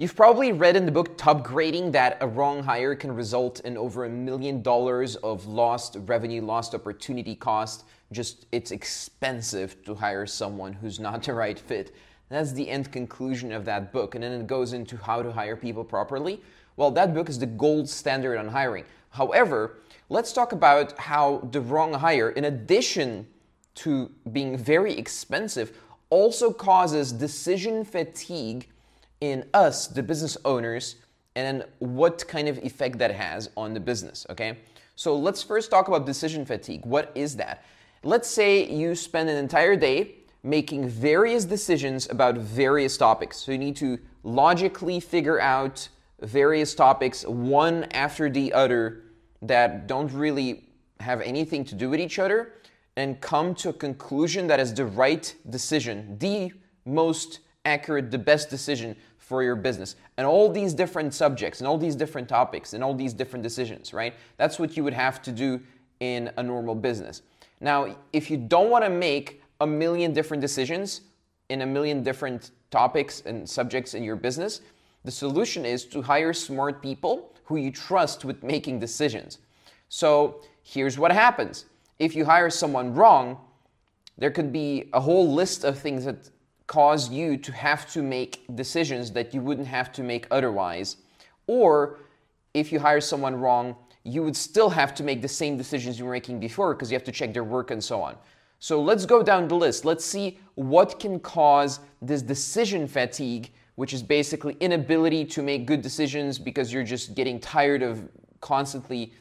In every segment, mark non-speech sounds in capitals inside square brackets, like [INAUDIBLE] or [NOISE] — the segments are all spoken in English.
You've probably read in the book Topgrading that a wrong hire can result in over a million dollars of lost revenue, lost opportunity cost. Just it's expensive to hire someone who's not the right fit. That's the end conclusion of that book. And then it goes into how to hire people properly. Well, that book is the gold standard on hiring. However, let's talk about how the wrong hire, in addition to being very expensive, also causes decision fatigue in us, the business owners, and what kind of effect that has on the business, okay? So let's first talk about decision fatigue. What is that? Let's say you spend an entire day making various decisions about various topics. So you need to logically figure out various topics, one after the other, that don't really have anything to do with each other, and come to a conclusion that is the right decision, the most accurate, the best decision for your business. And all these different subjects and all these different topics and all these different decisions, right? That's what you would have to do in a normal business. Now, if you don't want to make a million different decisions in a million different topics and subjects in your business, the solution is to hire smart people who you trust with making decisions. So here's what happens if you hire someone wrong, there could be a whole list of things that cause you to have to make decisions that you wouldn't have to make otherwise. Or if you hire someone wrong, you would still have to make the same decisions you were making before because you have to check their work and so on. So let's go down the list. Let's see what can cause this decision fatigue, which is basically inability to make good decisions because you're just getting tired of constantly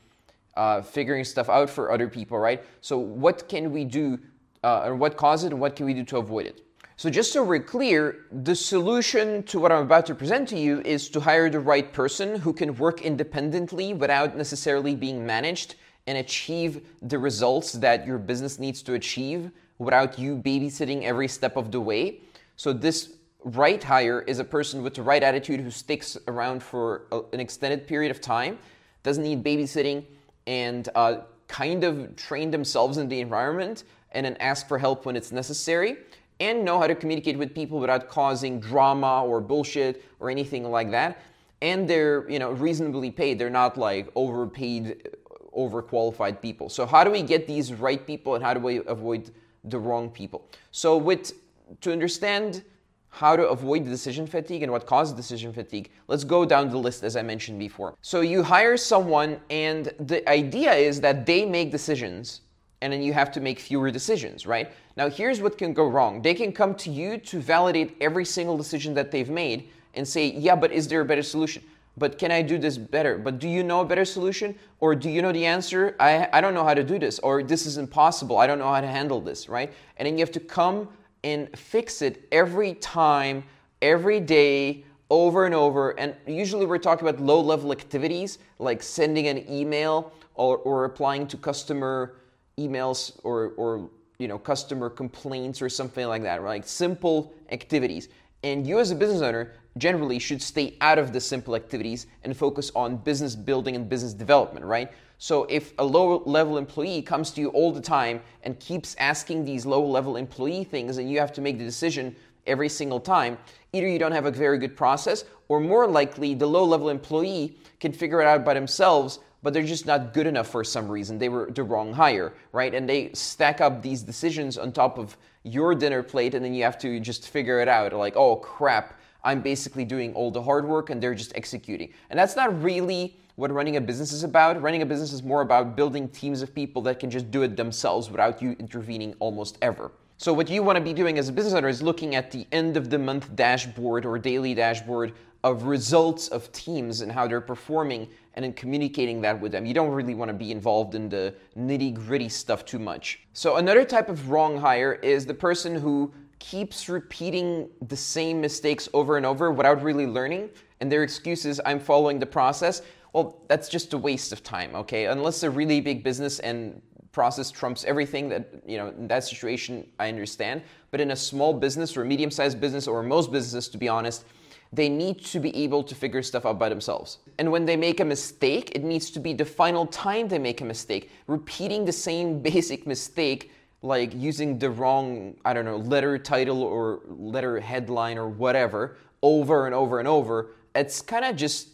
uh, figuring stuff out for other people, right? So what can we do, uh, or what causes it, and what can we do to avoid it? So just so we're clear, the solution to what I'm about to present to you is to hire the right person who can work independently without necessarily being managed and achieve the results that your business needs to achieve without you babysitting every step of the way. So this right hire is a person with the right attitude who sticks around for a, an extended period of time, doesn't need babysitting, and uh, kind of train themselves in the environment and then ask for help when it's necessary and know how to communicate with people without causing drama or bullshit or anything like that. And they're, you know, reasonably paid. They're not like overpaid, overqualified people. So how do we get these right people and how do we avoid the wrong people? So with to understand how to avoid decision fatigue and what causes decision fatigue, let's go down the list as I mentioned before. So you hire someone and the idea is that they make decisions and then you have to make fewer decisions, right? Now, here's what can go wrong. They can come to you to validate every single decision that they've made and say, yeah, but is there a better solution? But can I do this better? But do you know a better solution? Or do you know the answer? I, I don't know how to do this. Or this is impossible. I don't know how to handle this, right? And then you have to come and fix it every time, every day, over and over. And usually we're talking about low level activities like sending an email or, or replying to customer emails or, or you know, customer complaints or something like that, right? Like simple activities. And you as a business owner generally should stay out of the simple activities and focus on business building and business development, right? So if a low level employee comes to you all the time and keeps asking these low level employee things and you have to make the decision every single time, either you don't have a very good process or more likely the low level employee can figure it out by themselves but they're just not good enough for some reason. They were the wrong hire, right? And they stack up these decisions on top of your dinner plate, and then you have to just figure it out like, oh crap, I'm basically doing all the hard work and they're just executing. And that's not really what running a business is about. Running a business is more about building teams of people that can just do it themselves without you intervening almost ever. So, what you want to be doing as a business owner is looking at the end of the month dashboard or daily dashboard of results of teams and how they're performing and in communicating that with them. You don't really want to be involved in the nitty gritty stuff too much. So, another type of wrong hire is the person who keeps repeating the same mistakes over and over without really learning, and their excuse is, I'm following the process. Well, that's just a waste of time, okay? Unless a really big business and process trumps everything that you know in that situation i understand but in a small business or medium-sized business or most businesses to be honest they need to be able to figure stuff out by themselves. And when they make a mistake, it needs to be the final time they make a mistake. Repeating the same [LAUGHS] basic mistake, like using the wrong, I don't know, letter title or letter headline or whatever, over and over and over, it's kind of just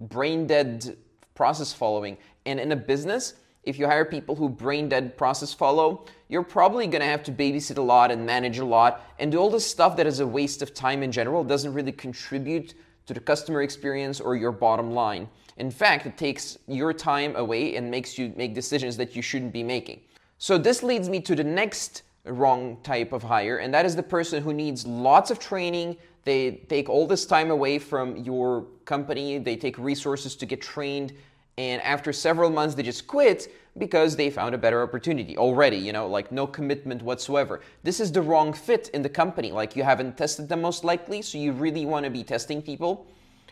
brain dead process following. And in a business, if you hire people who brain dead process follow, you're probably gonna have to babysit a lot and manage a lot and do all this stuff that is a waste of time in general, doesn't really contribute to the customer experience or your bottom line. In fact, it takes your time away and makes you make decisions that you shouldn't be making. So, this leads me to the next wrong type of hire, and that is the person who needs lots of training. They take all this time away from your company, they take resources to get trained, and after several months, they just quit because they found a better opportunity already, you know, like no commitment whatsoever. This is the wrong fit in the company. Like you haven't tested them most likely, so you really want to be testing people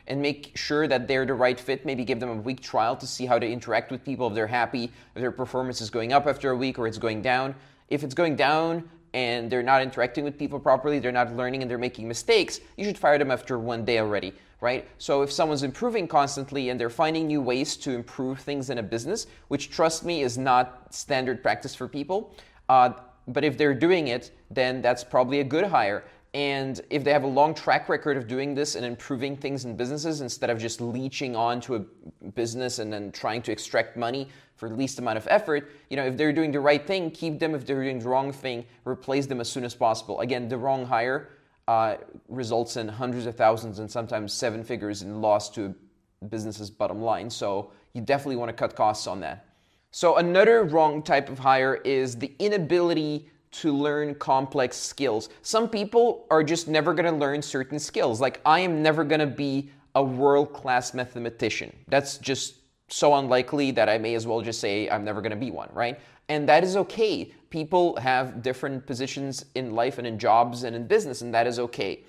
and make sure that they're the right fit. Maybe give them a week trial to see how they interact with people, if they're happy, if their performance is going up after a week or it's going down. If it's going down and they're not interacting with people properly, they're not learning and they're making mistakes, you should fire them after one day already, right? So if someone's improving constantly and they're finding new ways to improve things in a business, which trust me is not standard practice for people, uh, but if they're doing it, then that's probably a good hire. And if they have a long track record of doing this and improving things in businesses instead of just leeching onto a business and then trying to extract money for the least amount of effort, you know, if they're doing the right thing, keep them. If they're doing the wrong thing, replace them as soon as possible. Again, the wrong hire uh, results in hundreds of thousands and sometimes seven figures in loss to a business's bottom line. So you definitely want to cut costs on that. So another wrong type of hire is the inability to learn complex skills. Some people are just never going to learn certain skills. Like, I am never going to be a world class mathematician. That's just so unlikely that I may as well just say I'm never going to be one, right? And that is okay. People have different positions in life and in jobs and in business, and that is okay.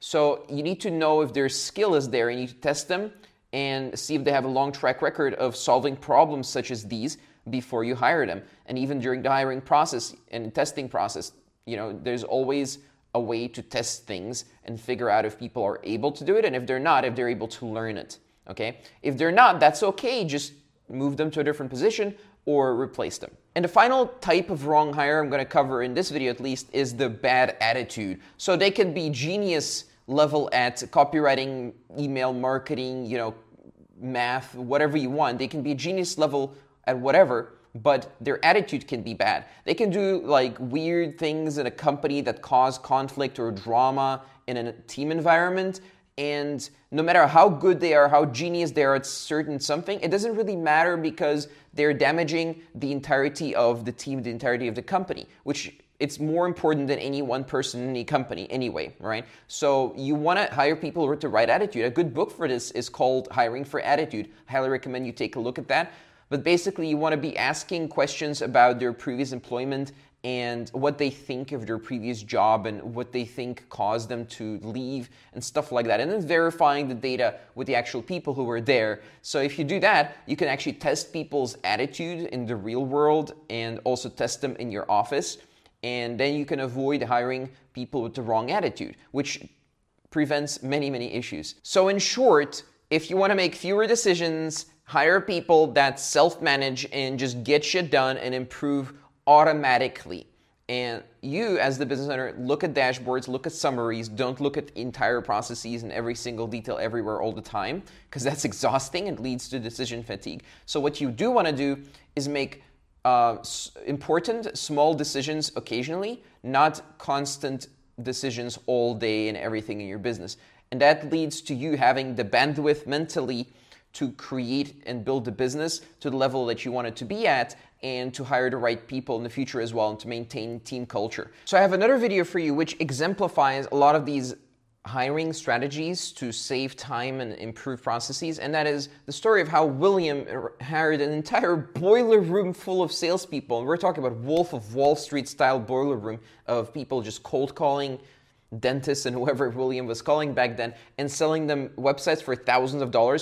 So, you need to know if their skill is there, and you need to test them and see if they have a long track record of solving problems such as these before you hire them. And even during the hiring process and testing process, you know, there's always a way to test things and figure out if people are able to do it and if they're not, if they're able to learn it. Okay? If they're not, that's okay. Just move them to a different position or replace them. And the final type of wrong hire I'm going to cover in this video at least is the bad attitude. So they can be genius level at copywriting, email marketing, you know, math, whatever you want. They can be genius level at whatever, but their attitude can be bad. They can do like weird things in a company that cause conflict or drama in a team environment. And no matter how good they are, how genius they are at certain something, it doesn't really matter because they're damaging the entirety of the team, the entirety of the company, which it's more important than any one person in any company anyway, right? So you want to hire people with the right attitude. A good book for this is called Hiring for Attitude. Highly recommend you take a look at that. But basically, you want to be asking questions about their previous employment and what they think of their previous job and what they think caused them to leave and stuff like that. And then verifying the data with the actual people who were there. So if you do that, you can actually test people's attitude in the real world and also test them in your office. And then you can avoid hiring people with the wrong attitude, which prevents many, many issues. So, in short, if you want to make fewer decisions, hire people that self manage and just get shit done and improve automatically. And you, as the business owner, look at dashboards, look at summaries, don't look at entire processes and every single detail everywhere all the time, because that's [LAUGHS] exhausting and leads to decision fatigue. So, what you do want to do is make uh, important small decisions occasionally, not constant decisions all day and everything in your business. And that leads to you having the bandwidth mentally to create and build the business to the level that you want it to be at and to hire the right people in the future as well and to maintain team culture. So I have another video for you which exemplifies a lot of these hiring strategies to save time and improve processes, and that is the story of how William hired an entire boiler room full of salespeople. And we're talking about Wolf of Wall Street style boiler room of people just cold calling dentists and whoever William was calling back then and selling them websites for thousands of dollars